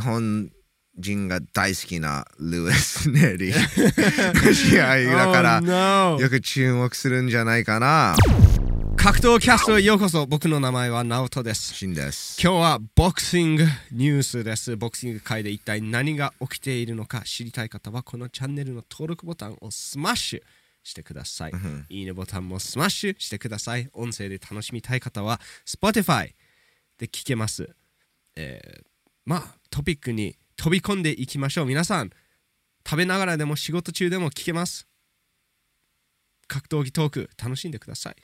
本人が大好きなルイス・ネリー。の 試合だから、Oh, no. よく注目するんじゃないかな。格闘キャストへようこそ僕の名前はナオトです。シンです。今日はボクシングニュースです。ボクシング界で一体何が起きているのか知りたい方はこのチャンネルの登録ボタンをスマッシュしてください、いいねボタンもスマッシュしてください。音声で楽しみたい方は Spotify で聞けます、えーまあトピックに飛び込んでいきましょう皆さん食べながらでも仕事中でも聞けます格闘技トーク楽しんでください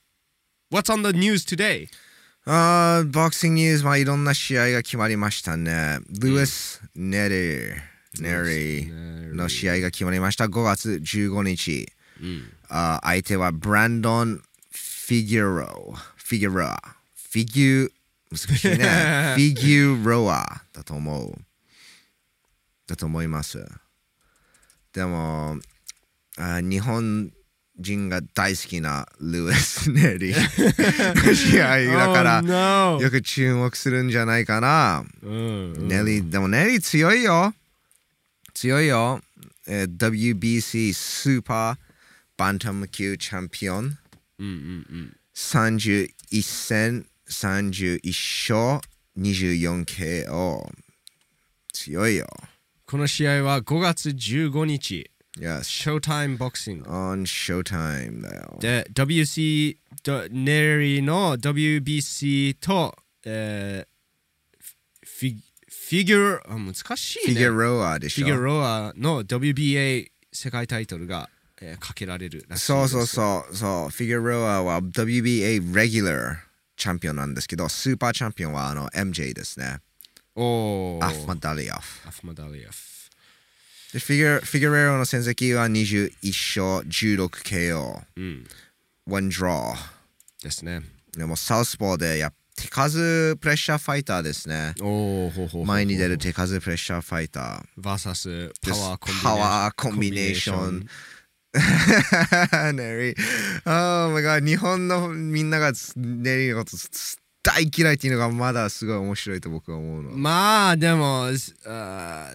What's on the news today? あーボクシングニュース、まあ、いろんな試合が決まりましたね。ルイス・ネリー、ネリーの試合が決まりました。5月15日。あー相手はブランドン・フィギュロフィギュロア。フィギュ、難しいね。フィギュロアだと思う。だと思います。でも、あー日本人が大好きなルイス・ネリーの試合だから、Oh, no. よく注目するんじゃないかな。うんうんネリー、でもネリー強いよ。強いよ。えー WBC スーパーバンタム級チャンピオン。うんうんうん31戦31勝 24KO。強いよ。この試合は5月15日 Yes. Showtime Boxing On Showtime だよ。で WC とネリーの WBC と、えーフィフィギュアあ難しいねフィギュロアでしょ。フィギュロアの WBA 世界タイトルが、えーかけられるらしいそうそううそうそう。フィギュロアは WBA レギュラーチャンピオンなんですけど、スーパーチャンピオンはあの MJ ですね。おーアフマダリアフ。アフマダリアフでフィギュフィギュレロの戦績は21勝 16KO。うん1 draw。ですねでもサウスポーでや手数プレッシャーファイターですね。おおほうほう前に出る手数プレッシャーファイター。VS パワーコンビネーション Oh my god 日本のみんながネリーのこと大嫌いっていうのがまだすごい面白いと僕は思うの。まあでもあー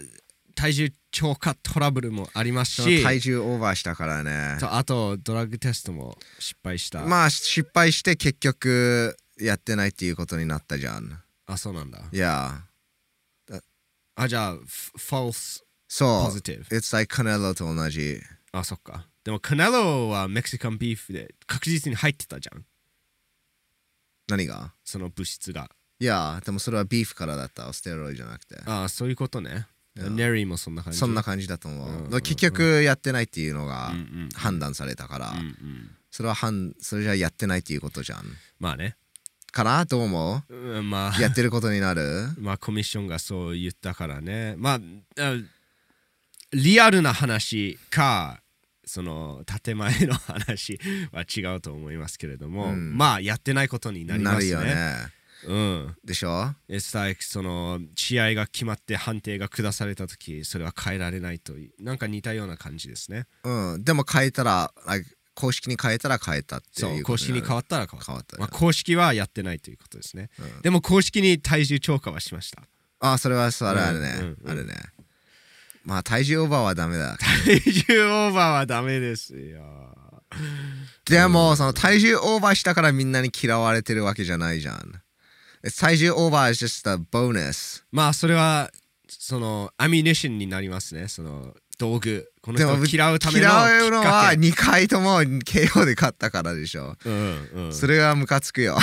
体重超過トラブルもありますし体重オーバーしたからね。とあとドラッグテストも失敗した、まあ失敗して結局やってないっていうことになったじゃん。あそうなんだいや。あじゃあフフォルスそう。ポジティブ It's like カネロと同じ。あそっかでもカネロはメキシカンビーフで確実に入ってたじゃん。何が？その物質が。いや、でもそれはビーフからだった。ステロイドじゃなくて。あそういうことね。ネリーもそんな感じ。そんな感じだと思う。うん。だから結局やってないっていうのがうんうん判断されたから、うんうん。それは判それじゃやってないっていうことじゃん。まあね、かな？どう思う？ん、まあ。うやってることになる？まあコミッションがそう言ったからね。まああリアルな話かその建前の話 は違うと思いますけれども、うん。まあやってないことになりますね。なるよね。うん。でしょ？It's like その試合が決まって判定が下された時それは変えられないというなんか似たような感じですね。うん。でも変えたら、like 公式に変えたら変えたってそいう公式に変わったら変わった。まあ、公式はやってないということですね、うん。でも公式に体重超過はしました。あ、それはそれはあるね。うんうんうんあるね。まあ体重オーバーはダメだ。体重オーバーはダメですよでも、その体重オーバーしたからみんなに嫌われてるわけじゃないじゃん。体重オーバー is just a bonus. まあそれはそのアミネーションになりますねその道具この人を嫌うための嫌うのはかけ2回とも KO で勝ったからでしょ。うんうんそれがムカつくよ。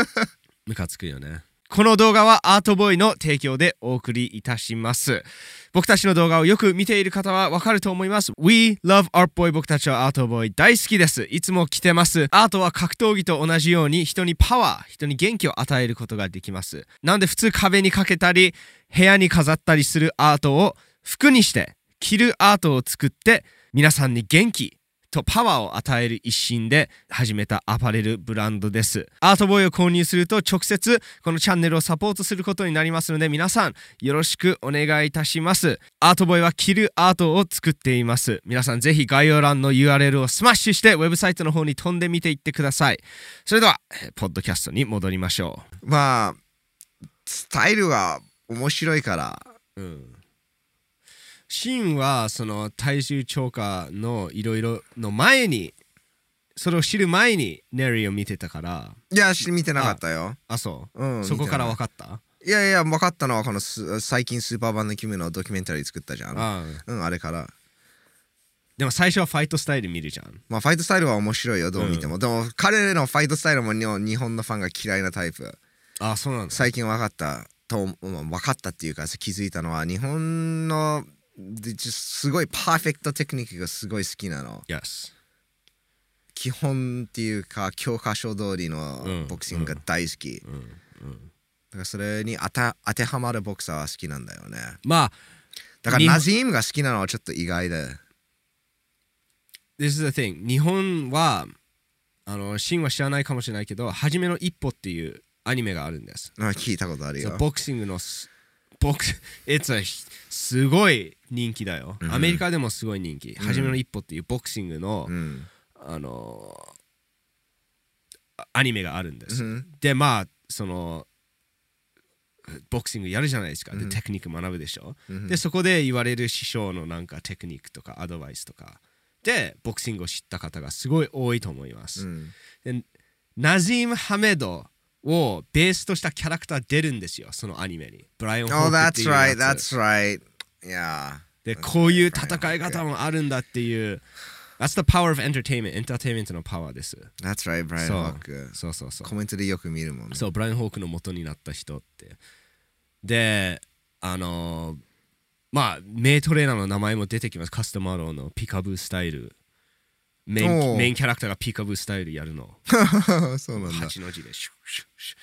ムカつくよねこの動画はアートボーイの提供でお送りいたします。僕たちの動画をよく見ている方はわかると思います。We love Art Boy 僕たちはアートボーイ大好きです。いつも来てます。アートは格闘技と同じように人にパワー人に元気を与えることができます。なんで普通壁にかけたり部屋に飾ったりするアートを服にして着るアートを作って皆さんに元気とパワーを与える一心で始めたアパレルブランドです。アートボーイを購入すると直接このチャンネルをサポートすることになりますので皆さんよろしくお願いいたします。アートボーイは着るアートを作っています。皆さんぜひ概要欄の URL をスマッシュしてウェブサイトの方に飛んでみていってください。それでは、えーポッドキャストに戻りましょまあ、スタイルが面白いからうんシンはその体重超過のいろいろの前にそれを知る前にネリーを見てたから。いやし見てなかったよ。あそう、うんそこから分かった？ないいやいや分かったのはこのす最近スーパーバンドキムのドキュメンタリー作ったじゃん。ああ。うんあれから。でも最初はファイトスタイル見るじゃん。まあファイトスタイルは面白いよどう見ても、でも彼のファイトスタイルも日本日本のファンが嫌いなタイプ。あそうなんだ。最近分かったと、まあ分かったっていうか気づいたのは日本のですごいパーフェクトテクニックがすごい好きなの。Yes. 基本っていうか教科書通りうん。のボクシングが大好き、うん。うん。だからそれに当た当てはまるボクサーは好きなんだよね。まあだからナジームが好きなのはちょっと意外で。This is the thing. 日本はあのシンは知らないかもしれないけど初めの一歩っていうアニメがあるんです。あ聞いたことあるよ。ボクシングのすボク It's a すごい人気だよ、うん。アメリカでもすごい人気、ん。初めの一歩っていうボクシングの、うん。あのあアニメがあるんです、うん。でまあそのボクシングやるじゃないですか、うん。でテクニック学ぶでしょ、うん。でそこで言われる師匠のなんかテクニックとかアドバイスとか。でボクシングを知った方がすごい多いと思います、うん。でナジーム・ハメドをベースとしたキャラクター出るんですよそのアニメに。ブライアン・ホ Oh ークって that's いうや right つ that's right yeah. でこういう戦い方もあるんだっていう。That's the power of entertainment. エンターテインメントのパワーです。That's right ブライアン・そう。ホークそうそうそう。コメントでよく見るもんね。そうブライアン・ホークの元になった人って。であのーまあ名トレーナーの名前も出てきます。カスタマローのピカブースタイルメインメインキャラクターがピカブースタイルやるの。そうなんだ。8の字でシュッシュッシュッ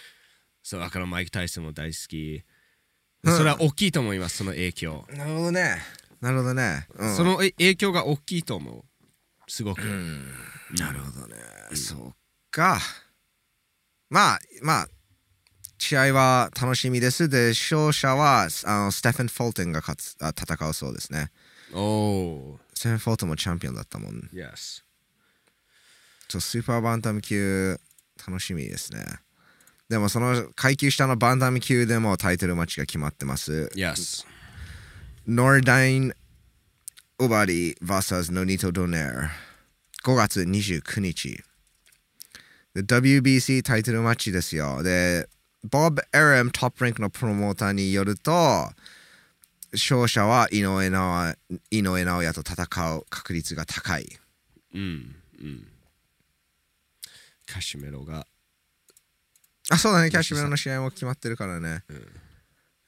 そうだからマイク・タイソンも大好き。うん。それは大きいと思いますその影響、なるほどね。なるほどね、うん。そのえ影響が大きいと思う。すごく、なるほどね、そうか。まあまあ試合は楽しみです。で勝者はあのステファン・フォルテンが勝つあ戦うそうですね。おおステファン・フォルテンもチャンピオンだったもん。Yes そうスーパーバンタム級楽しみですね。でもその階級下のバンタム級でもタイトルマッチが決まってます。Yes ノルダイン・オバリ vs ノニト・ドネー5月29日で WBC タイトルマッチですよ。でボブ・エレムトップランクのプロモーターによると勝者は井上尚井上尚弥と戦う確率が高い。うんうんカシメロが。あそうだね。キャッシュメロの試合も決まってるからね、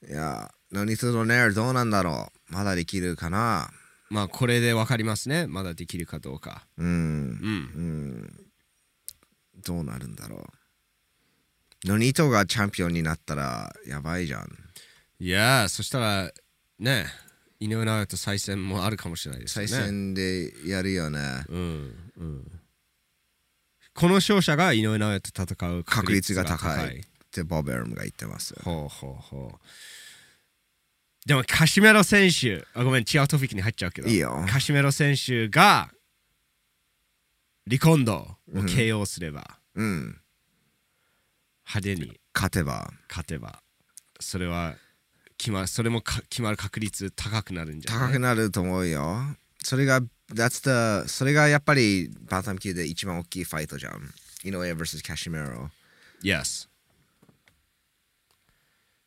いやノニト・ドネーどうなんだろう。まだできるかな。まあこれで分かりますね。まだできるかどうか。うん。うん。どうなるんだろう。ノニトがチャンピオンになったらやばいじゃん。いやーそしたらね井上尚弥と再戦もあるかもしれないです再ね。戦でやるよね。うんうんこの勝者が井上尚弥と戦う確率が高い。ってボブ・エレムが言ってます。ほうほうほう。でもカシメロ選手あごめん違うトピックに入っちゃうけど。いいよ。カシメロ選手がリコンドを KO すれば、うん派手に。勝てば。勝てば。それは決まそれもか決まる確率高くなるんじゃない？高くなると思うよ。それが That's the それがやっぱりバンタム級で一番大きいファイトじゃん。井上 vs キャシメロ Yes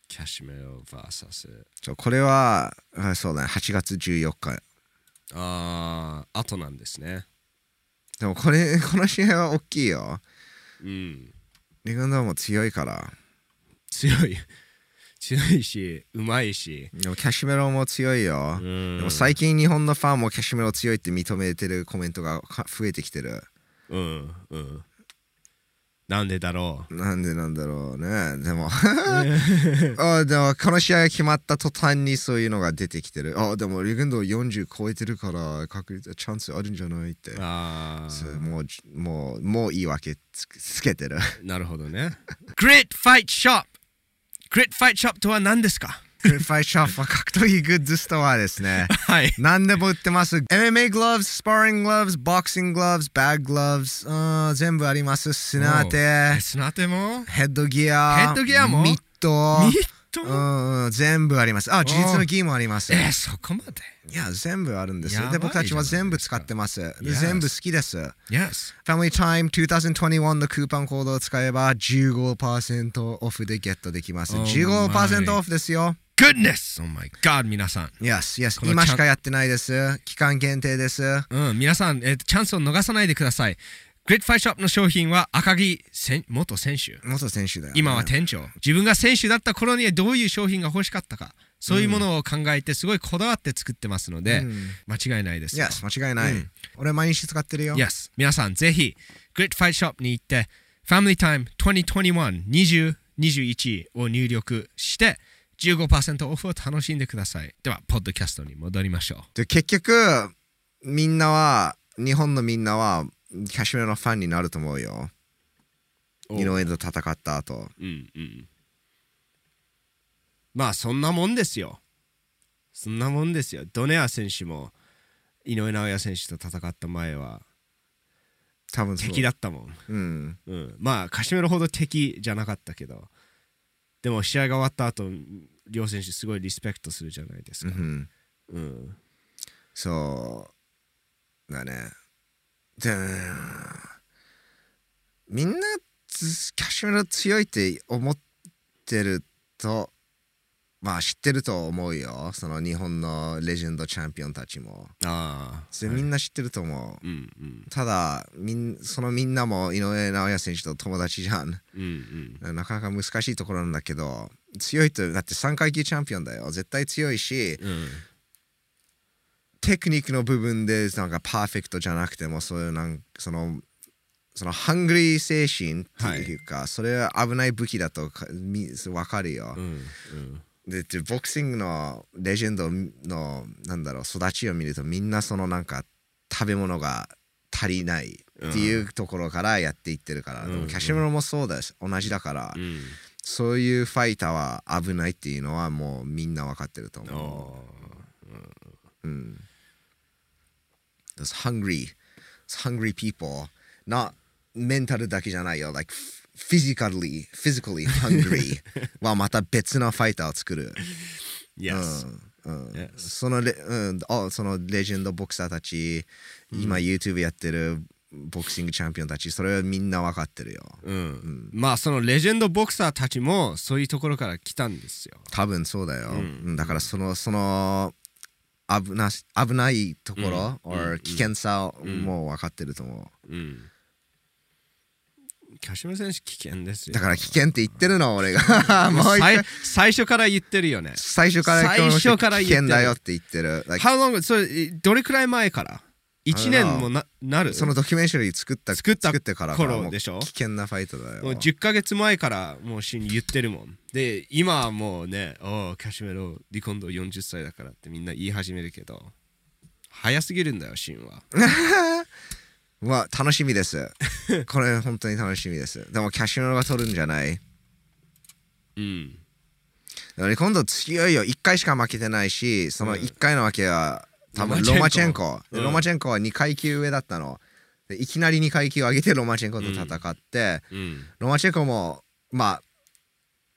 キャシメロ VS そうこれはあそうだね。8月14日。あーあとなんですね。でもこれこの試合は大きいよ。うん。リグンドーも強いから。強い強いしうまいし。でもキャシメロも強いよ、うん。でも最近日本のファンもキャシメロ強いって認めてるコメントがか増えてきてる。うんうん。なんでだろう。なんでなんだろうね。でも。あでもこの試合が決まった途端にそういうのが出てきてる。あでもリグンド40超えてるから確率チャンスあるんじゃないって。あそうもうもうもう言い訳つつけてる。ーなるほどね。Grit Fight Shop Grit Fight Shop とは何ですか？グリッファイショップは格闘技グッズストアですね。はい。何でも売ってます。MMA gloves、sparring gloves、boxing gloves、bag gloves、うん全部あります。スナーテ、スナテも？ヘッドギア、ヘッドギアも？ミット、ミッ当うんうん全部ありますあ事実の義もありますえー、そこまで？いや全部あるんですで僕たちは全部使ってます全部好きです Yes Family Time 2021のクーポンコードを使えば15%オフでゲットできます。Oh 15% my オフですよ。Goodness! Oh my god 皆さん Yes, yes. 今しかやってないです。期間限定です。うん、皆さん、えーチャンスを逃さないでください。グレットファイショップの商品は赤木元選手。元選手だよ、ね。今は店長。自分が選手だった頃にはどういう商品が欲しかったか。そういうものを考えて、すごいこだわって作ってますので、うん間違いないですよ。Yes, 間違いない。うん俺毎日使ってるよ。Yes 皆さん、ぜひ、グレットファイショップに行って、Family Time 2021 2021を入力して、15%オフを楽しんでください。では、ポッドキャストに戻りましょで結局、みんなは、日本のみんなは、キャシメロのファンになると思うよ。井上と戦った後。うん。うん。まあそん。なもん。ですよ。そん。なもん。ですよ。ドネア選手も井上尚弥選手と戦った前は多分。敵だったもん。うん。うん、まあカシメロほど敵じゃなかったけどでも試合が終わった後両選手すごいリスペクトするじゃないですか。うん。うん、そうだね。で、みんなつキャシメロ強いって思ってると、まあ知ってると思うよ。その日本のレジェンドチャンピオンたちも。ああ、それみんな知ってると思う。うんうんただみん、そのみんなも井上尚弥選手と友達じゃん。うんうんなかなか難しいところなんだけど、強いと、だって3階級チャンピオンだよ。絶対強いし、うんテクニックの部分でなんかパーフェクトじゃなくてもそういうなんそのそのハングリー精神っていうか、それは危ない武器だとかみ分かるよ。う、んででボクシングのレジェンドのなんだろう育ちを見るとみんなそのなんか食べ物が足りないっていうところからやっていってるから、うんでもキャシメロもそうだし同じだから、うん。うんそういうファイターは危ないっていうのはもうみんな分かってるとお思う。ーうん。Those hungry, hungry people, not mental だけじゃないよ。Like physically, physically hungry はまた別のファイターを作る。Yes うんそのレ、うん、あそのレジェンドボクサーたち、今 YouTube やってるボクシングチャンピオンたち、それはみんな分かってるよ。うんまあそのレジェンドボクサーたちもそういうところから来たんですよ。多分そうだよ。うんうんだからその、その、危な危ないところ、うん危険さんも分かってると思う。うん。キャシメ選手危険ですよ。だから危険って言ってるの俺がもう一最初から言ってるよね。最初から最初から危言ってる険だよって言ってる Like How long? それどれくらい前から？?1 年もななる？そのドキュメンタリー作った作ったってから頃でしょ？危険なファイトだよもう10ヶ月前からもうシンに言ってるもん。で、今はもうね、おうキャシメロ、リコンド40歳だからってみんな言い始めるけど、早すぎるんだよ、シンは。うわ楽しみですこれ本当に楽しみですでもキャシメロが取るんじゃない？うん。だから今度強いよ1回しか負けてないしそのうん1回の負けは多分ロマチロマチェンコうんロマチェンコは2階級上だったのでいきなり2階級上げてロマチェンコと戦って、うん。ロマチェンコもまあ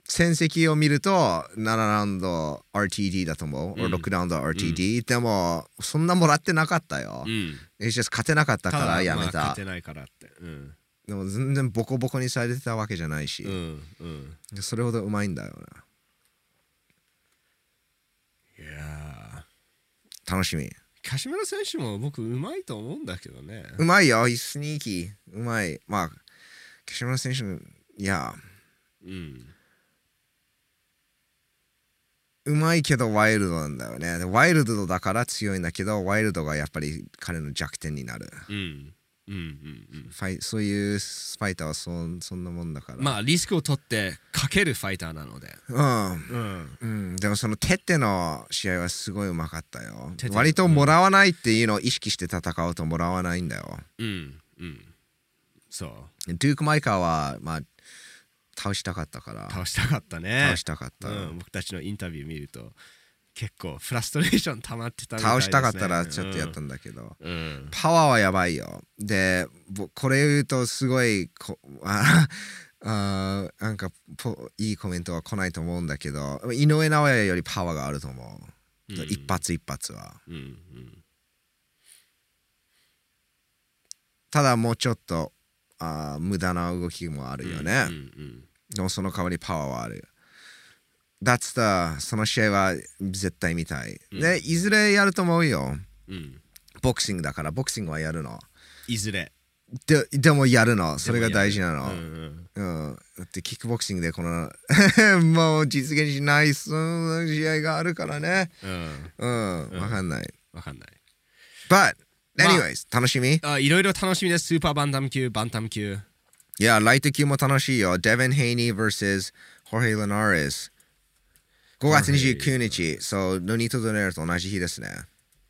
戦績を見ると7ラウンド RTD だと思う、うん6ラウンド RTD、でもそんなもらってなかったよ、うん。勝てなかったからやめた、まあ勝てないからって。うん。でも全然ボコボコにされてたわけじゃないし、うん。うん。それほどうまいんだよいやな楽しみ。ーキャシメロ選手も僕うまいと思うんだけどね。うまいよ。スニーキー。うまい。まあ岸村選手いや。うん。うまいけどワイルドなんだよね。でワイルドだから強いんだけどワイルドがやっぱり彼の弱点になる。うん。うんうんファイそういうファイターはそそんなもんだからうん。まあリスクを取ってかけるファイターなので。うんうん。うん、でもそのテッテの試合はすごいうまかったよ割ともらわないっていうのを意識して戦うともらわないんだようん。うん。そう。デューク・マイカーはまあ倒したかったから倒したかったね。倒したかった、うん、僕たちのインタビュー見ると結構フラストレーション溜まってたみたいです、ね、倒したかったらちょっとやったんだけど、うん、うんパワーはやばいよ。でぼこれ言うとすごいこああーなんかポいいコメントは来ないと思うんだけど井上尚弥よりパワーがあると思う、うん。一発一発は。うんうん。ただもうちょっとあー無駄な動きもあるよね、うんうん。でもその代わりパワーはある That's the その試合は絶対見たい、うん。でいずれやると思うよ。うん。うんボクシングだからボクシングはやるの。いずれ。ででもやるの。それが大事なの、うんうん。うん、だってキックボクシングでこの もう実現しないその試合があるからね。うん。うん。うん。わかんない、わかんない。But まあ。anyways、楽しみ？あいろいろ楽しみです。スーパーバンタム級バンタム級いやライト級も楽しいよ。Devin Haney vs ホーヘイ・レナレス5月29日。そうノニート・ドネルと同じ日ですね。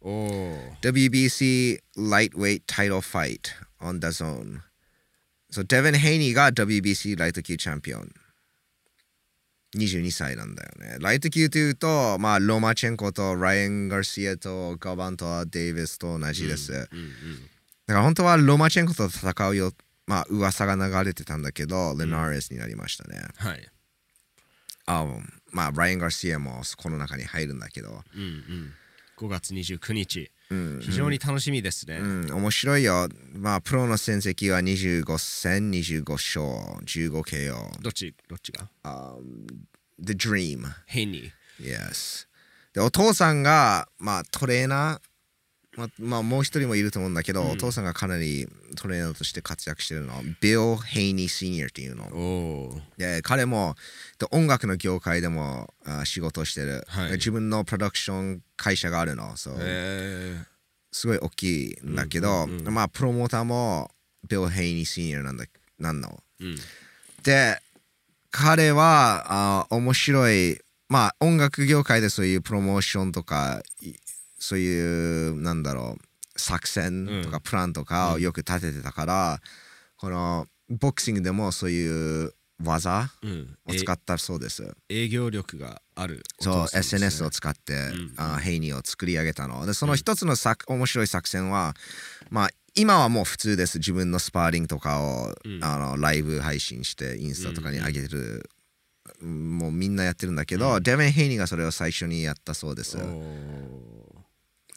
WBC Lightweight Title Fight on the Zone. そう Devin Haney が WBC ライト級チャンピオン22歳なんだよね。ライト級というと、まあ、ロマチェンコとライアン・ガルシアとガバント・デイビスと同じです。だうんうんから本当はロマチェンコと戦うよ、まあ、噂が流れてたんだけど、レナーレスになりましたね。はい。あまあ、ライアン・ガルシアもこの中に入るんだけど、うんうん。5月29日。うん、非常に楽しみですね、うん、面白いよ。まあ、プロの戦績は25戦、25勝、15 KO。どっちどっちが？Um, the Dream. ヘンニ Yes. で、お父さんが、まあ、トレーナー、まあ、まあ、もう一人もいると思うんだけど、うん。お父さんがかなりトレーナーとして活躍してるの。ビル・ヘイニー・シニアっていうの。で彼もで音楽の業界でもあ仕事をしてる、はい。自分のプロダクション会社があるの。そう、えすごい大きいんだけど、うんうんうんまあプロモーターもビル・ヘイニー・シニアなんだなんの。ーうん。で彼はあ面白い。まあ音楽業界でそういうプロモーションとかいそういうなんだろう作戦とかプランとかをよく立ててたから、このボクシングでもそういう技うん。を使ったそうです。え営業力があるおそう、SNS を使って、ん。あヘイニーを作り上げたの。で、その一つの作、面白い作戦は、まあ、今はもう普通です。自分のスパーリングとかを、うん。あのライブ配信して、インスタとかに上げてる。もうみんなやってるんだけど、デヴェン・ヘイニーがそれを最初にやったそうです。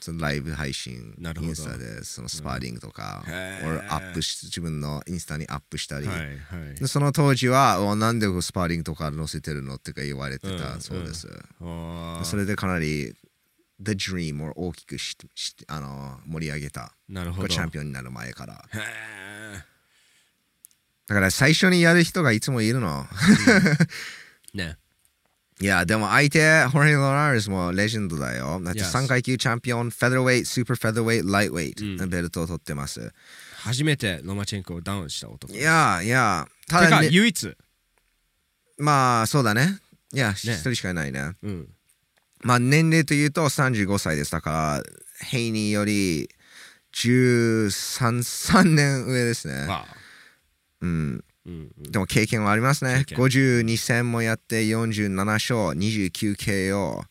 そのライブ配信、インスタでそのスパーリングとか、へー。俺アップし自分のインスタにアップしたり、はいはい。でその当時は、おなんでスパーリングとか載せてるのってか言われてうんたそうです。おー。それでかなり The Dream を大きくししあの盛り上げた。なるほど。チャンピオンになる前から。だから最初にやる人がいつもいるの。ねいや、でも相手、ホーヘイ・ロナーレスもレジェンドだよ。だって Yes 3階級チャンピオン、フェザーウェイト、スーパーフェザーウェイト、ライトウェイトうんのベルトを取ってます。初めてロマチェンコをダウンした男いや、いや、確かだ、ね、唯一まあそうだね。いや、一人しかいないね。うんまあ年齢というと35歳です。だから、ヘイニーより13、3年上ですね。わあうん。でも経験はありますね。経験52戦もやって47勝、29 KO。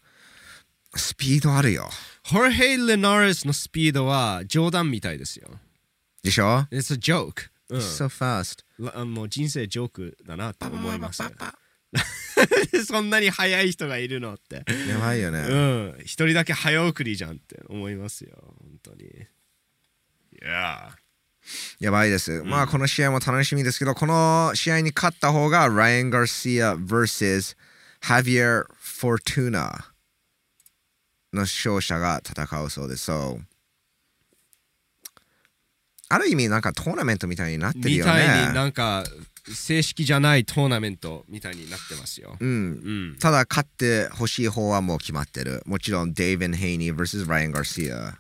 スピードあるよ。ホーヘイ・レナーレスのスピードは冗談みたいですよでしょ、It's a joke、うん ?So fast. らもう人生ジョークだなって思います そんなに速い人がいるのってやばいよね。うん一人だけ早送りじゃんって思いますよ本当にいややばいです。まあこの試合も楽しみですけど、この試合に勝った方がライアン・ガルシア vs ハビエル・フォートゥナの勝者が戦うそうです。そうある意味なんかトーナメントみたいになってるみよたいにね。なんか正式じゃないトーナメントみたいになってますようんうんただ勝ってほしい方はもう決まってる。もちろんデイビン・ヘイニー vs ライアン・ガルシア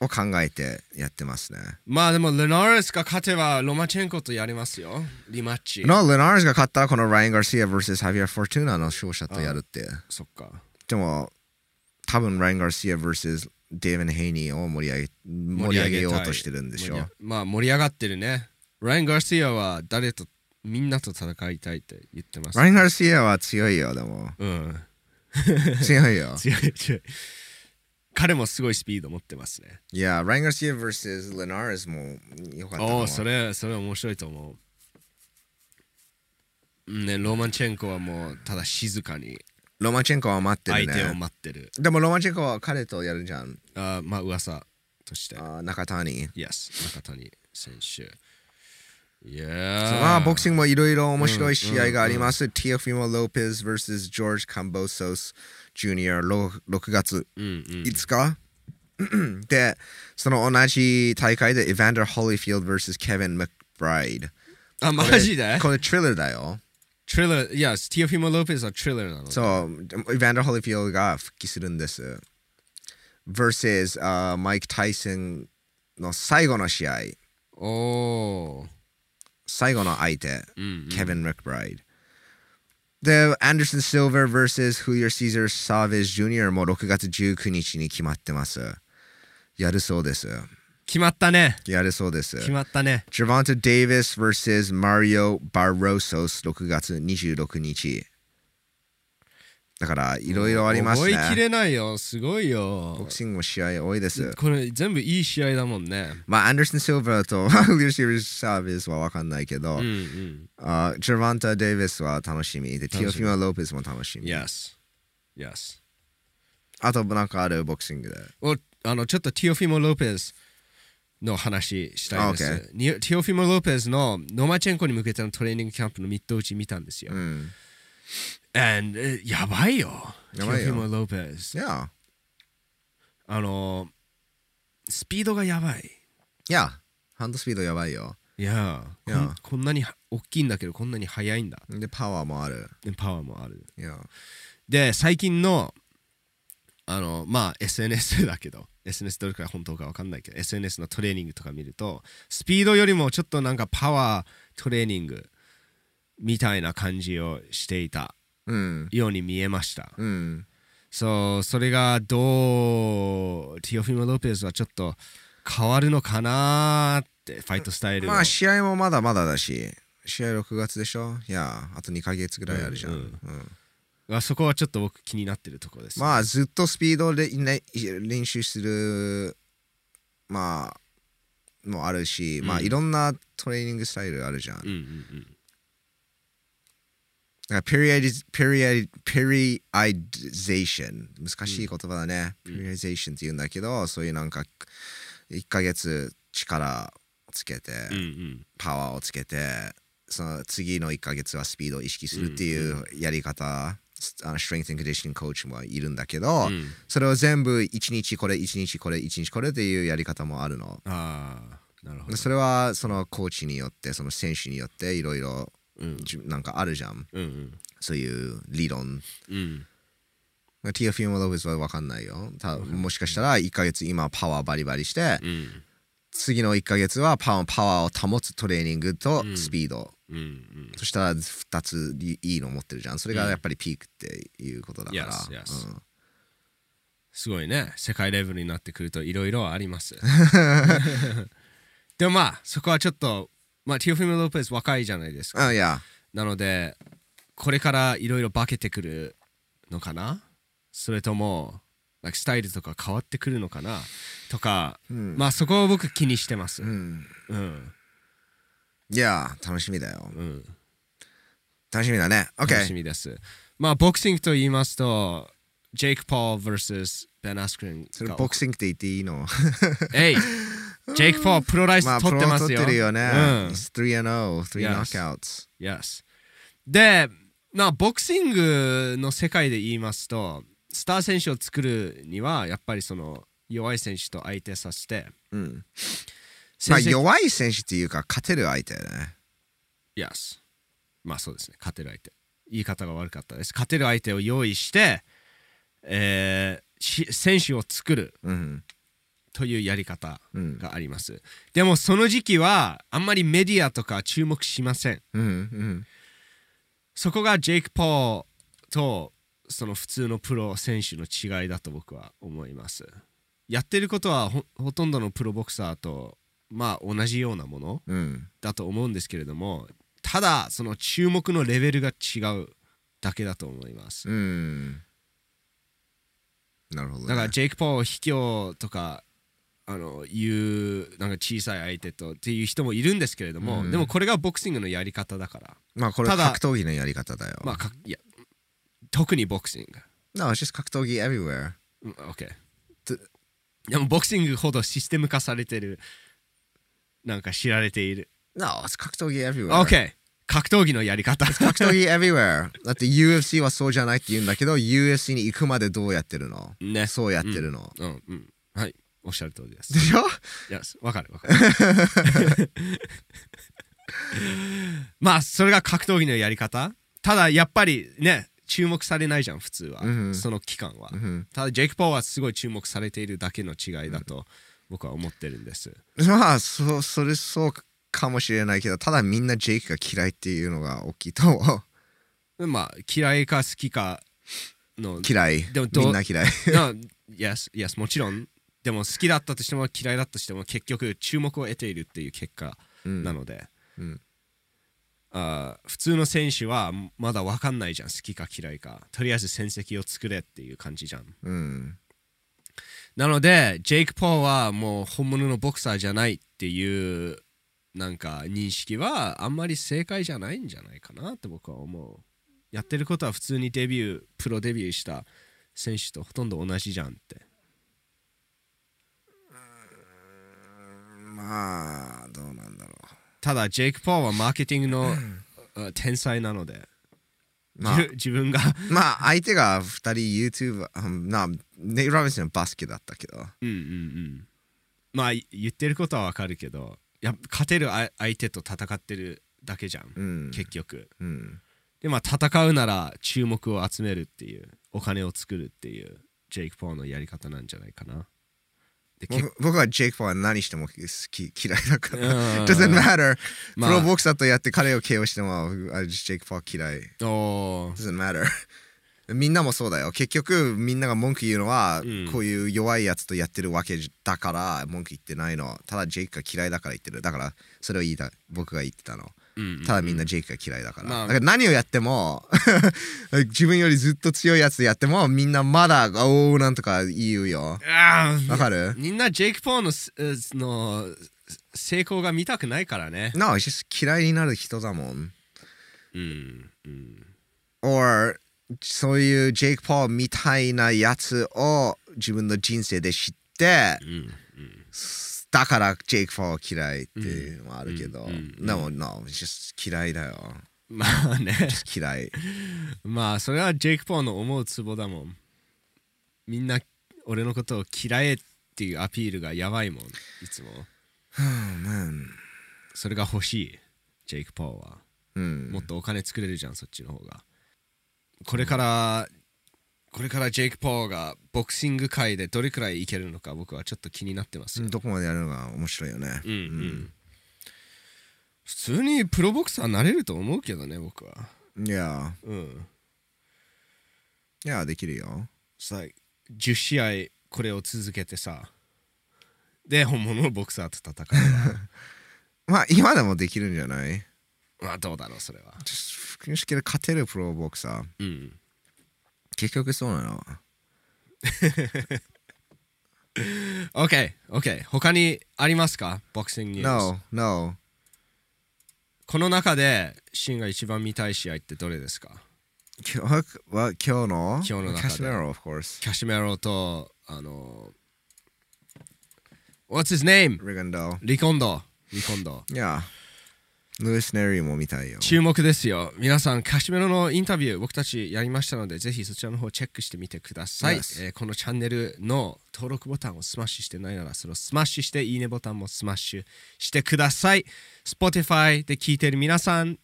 を考えてやってますね。まあでもレナーレスが勝てばロマチェンコとやりますよリマッチの、レナーズが勝ったらこのライアン・ガルシア vs ハビエル・フォートゥナの勝者とやるって。そっかでも、多分ライアン・ガルシア vs デイビン・ヘイニーを盛り上げ盛り上げようとしてるんでしょ盛り。まあ盛り上がってるねライアン・ガーシアは誰とみんなと戦いたいって言ってますライアン・ガルシアは強いよ、でも。うん強いよ。強い強い彼もすごいスピード持ってますねいや、ラン・ガルシア vs レナーズもよかった。おおそれそれ面白いと思うね、ロマンチェンコはもうただ静かにロマチェンコは待ってる相手をね。待ってる。でもロマチェンコは彼とやるじゃん。あまあ噂として。あ中谷。Yes、中谷選手。いやまあ、ボクシングもいろいろ面白い試合があります。ティオフィモ・ロペス vs ジョージ・カンボソス・ジュニア6月うんうん。5日？で、その同じ大会でエヴァンダー・ホリフィールド vs ケビン・マクブライド。あ、マジで？これトリラーだよ。トリラー、Yes、ティオフィモ・ロペスはトリラーなの。そう、エヴァンダー・ホリフィールドが復帰するんです。versus、uh, マイク・タイソンの最後の試合。おー。最後の相手。うんうん、ケビン・マクブライド。で、アンダーソン・シルバー vs フリア・シーザー・サーベージ・ジュニアも6月19日に決まってます。やるそうです。決まったね。やるそうです。決まったね。ジャバント・デイビス vs マリオ・バロソス6月26日。だから、いろいろあります覚えきね。れないよ。すごいボよク。シングも試合多いです。これ全部いい試合だもんね。まあ、アンダーソン・シルバーとフリア・シーサーベージは分かんないけど、うんうん。あジャバント・デイビスは楽しみ。で、ティオフィマ・ロペスも楽しみ。Yes。Yes。あと、なんかあるボクシングで。おあのちょっとティオフィモ・ロペスの話したいです。ティオフィモ・ロペスのノマチェンコに向けてのトレーニングキャンプのミッド打ち見たんですよ。うん。And えやばいよ。やばいよロペス。いや、あの、スピードがやばい。いや、ハンドスピードやばいよ。いやいやこんなに大きいんだけどこんなに速いんだ。で、パワーもある。でパワーもある。いや、で、最近の、あの、まあ SNS だけど、SNS どれくらい本当かわかんないけど、SNS のトレーニングとか見ると、スピードよりもちょっとなんかパワートレーニングみたいな感じをしていたうん。ように見えました。うん。そう、それがどう、ティオフィモ・ロペスはちょっと変わるのかなーって、ファイトスタイルのまあ、試合もまだまだだし、試合6月でしょ？いや、あと2ヶ月ぐらいあるじゃん。うんうんあそこはちょっと僕気になってるところです。まあ、ずっとスピードで、ね、練習する、まあ、もあるし、まあ、うんいろんなトレーニングスタイルあるじゃん。うんうんうん。だから period, period, periodization 難しい言葉だね、periodization って言うんだけどそういうなんか1ヶ月力をつけて、うんうん。パワーをつけてその次の1ヶ月はスピードを意識するっていうやり方、あの strength and conditioning coach もいるんだけど、うん。それを全部1日これ1日これ1日これっていうやり方もあるの。ああ、なるほど。それはそのコーチによってその選手によっていろいろうんじなんかあるじゃんうんうん。そういう理論うん。ティアフィーモ・ロペスは分かんないよ。たもしかしたら1ヶ月今パワーバリバリして、うん。次の1ヶ月はパワーパワーを保つトレーニングとうんスピード。うんうん。そしたら2ついいの持ってるじゃん。それがやっぱりピークっていうことだから。Yes, yes. うんすごいね。世界レベルになってくるといろいろあります。でもまあ、そこはちょっと、まあ、ティオフィム・ロペス若いじゃないですか。あ、いや。なので、これからいろいろ化けてくるのかな？それとも、スタイルとか変わってくるのかな？とか、うんまあそこを僕気にしてます。ううん。ん。うん。いや、楽しみだよ。うん楽しみだね。楽し OK。みです。まあ、ボクシングと言いますと、ジェイク・ポール vs ベン・アスクリンそれがボクシングって言っていいの？えいジェイク・ポールプロライス取ってますよ。ロ取ってるよね。うん。3-0、3 Yes. knockouts。Yes. で、まあ、ボクシングの世界で言いますと、スター選手を作るには、やっぱりその弱い選手と相手させて、うん。まあ、弱い選手っていうか、勝てる相手だね。Yes. まあそうですね、勝てる相手。言い方が悪かったです。勝てる相手を用意して、えーし選手を作るうん。というやり方うん。があります。でもその時期はあんまりメディアとか注目しません。うん。うん。そこがジェイク・ポーとその普通のプロ選手の違いだと僕は思います。やってることはほほとんどのプロボクサーとまあ同じようなものうん。だと思うんですけれどもただその注目のレベルが違うだけだと思います。うん。なるほど、ね。だからジェイク・ポー卑怯とかあの言うなんか小さい相手とっていう人もいるんですけれども、うん。でもこれがボクシングのやり方だから。まあこれただ格闘技のやり方だよ。まあかいや特にボクシング。No, it's just 格闘技 everywhere. うん OK でもボクシングほどシステム化されてるなんか知られている。No, it's 格闘技 everywhere. OK 格闘技のやり方。格闘技 everywhere. だって UFC はそうじゃないって言うんだけど、UFC に行くまでどうやってるの？ね。そうやってるの。うん。うんはいおっしゃる通りです。でしょ？いやわかるわかる。まあそれが格闘技のやり方？ただやっぱりね注目されないじゃん普通は、うんその期間は、んただジェイク・ポーはすごい注目されているだけの違いだと僕は思ってるんです、まあ、そそれそうかもしれないけど、ただみんなジェイクが嫌いっていうのが大きいと思う。まあ嫌いか好きかの嫌い。でもみんな嫌い。Yes, yes もちろんでも好きだったとしても嫌いだったとしても結局注目を得ているっていう結果なので、うん。あー普通の選手はまだ分かんないじゃん。好きか嫌いか。とりあえず戦績を作れっていう感じじゃん。うん。なのでジェイク・ポーはもう本物のボクサーじゃないっていうなんか認識はあんまり正解じゃないんじゃないかなって僕は思う。やってることは普通にデビュープロデビューした選手とほとんど同じじゃんってまあ、どうなんだろただジェイク・ポーはマーケティングのあ天才なので、まあ自自分がう。まあ、相手が2人 YouTube、うんなネイ・ラビンスのバスケだったけど。うんうんうんまあい言ってることはわかるけどや勝てるあ相手と戦ってるだけじゃん、うん。結局うん。でまあ戦うなら注目を集めるっていうお金を作るっていうジェイク・ポーのやり方なんじゃないかな僕僕はジェイク・ポーは何しても好き嫌いだかうんら。doesn't matter. まあプロボクサーとやって彼を KO しても、あジェイク・ポー嫌い。doesn't matter. みんなもそうだよ。結局みんなが文句言うのは、うんこういう弱いやつとやってるわけだから文句言ってないの。ただジェイクが嫌いだから言ってる。だからそれを言いた僕が言ってたの。うんうんただみんなジェイクが嫌いだから。まあだから何をやっても 自分よりずっと強いやつやってもみんなまだおおなんとか言うよ。わかる？みんなジェイク・ポーのすうの成功が見たくないからね No, it's just 嫌いになる人だもん。うんうん or そういうジェイク・ポーみたいなやつを自分の人生で知って、うんだからジェイク・ポー嫌いっていうのもあるけど、でも No, just 嫌いだよ。まあね 嫌い。まあそれはジェイク・ポーの思うツボだもんみんな俺のことを嫌えっていうアピールがやばいもんいつも Oh. それが欲しいジェイク・ポーはうん。もっとお金作れるじゃんそっちの方がこれからこれからジェイク・ポーがボクシング界でどれくらいいけるのか僕はちょっと気になってますよ。どこまでやるのが面白いよね。うんうん。普通にプロボクサーなれると思うけどね僕は。いや、うん。いや、できるよ。さ10試合これを続けてさ。で本物のボクサーと戦う まあ、今でもできるんじゃない？まあどうだろうそれは。勝てるプロボクサー。うん結局そうなの。OKOK 他にありますか？ボクシングニュース No, no. この中でシンが一番見たい試合ってどれですか？今日は今日の？今日の中でキャシメロ、of course。カシメロとあの What's his name? リゴンドー。リゴンドーリゴンドーいや、ルイス・ネリーも見たいよ。注目ですよ。皆さんカシメロのインタビュー僕たちやりましたのでぜひそちらの方チェックしてみてください、Yes えーこのチャンネルの登録ボタンをスマッシュしてないならそれをスマッシュしていいねボタンもスマッシュしてください。Spotify で聞いている皆さん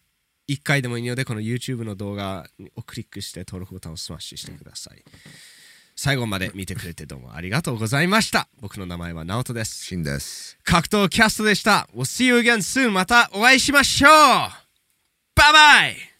1回でもいいのでこの YouTube の動画をクリックして登録ボタンをスマッシュしてください最後まで見てくれてどうもありがとうございました。僕の名前はナオトです。シンです。格闘キャストでした。We'll see you again soon またお会いしましょう。バイバイ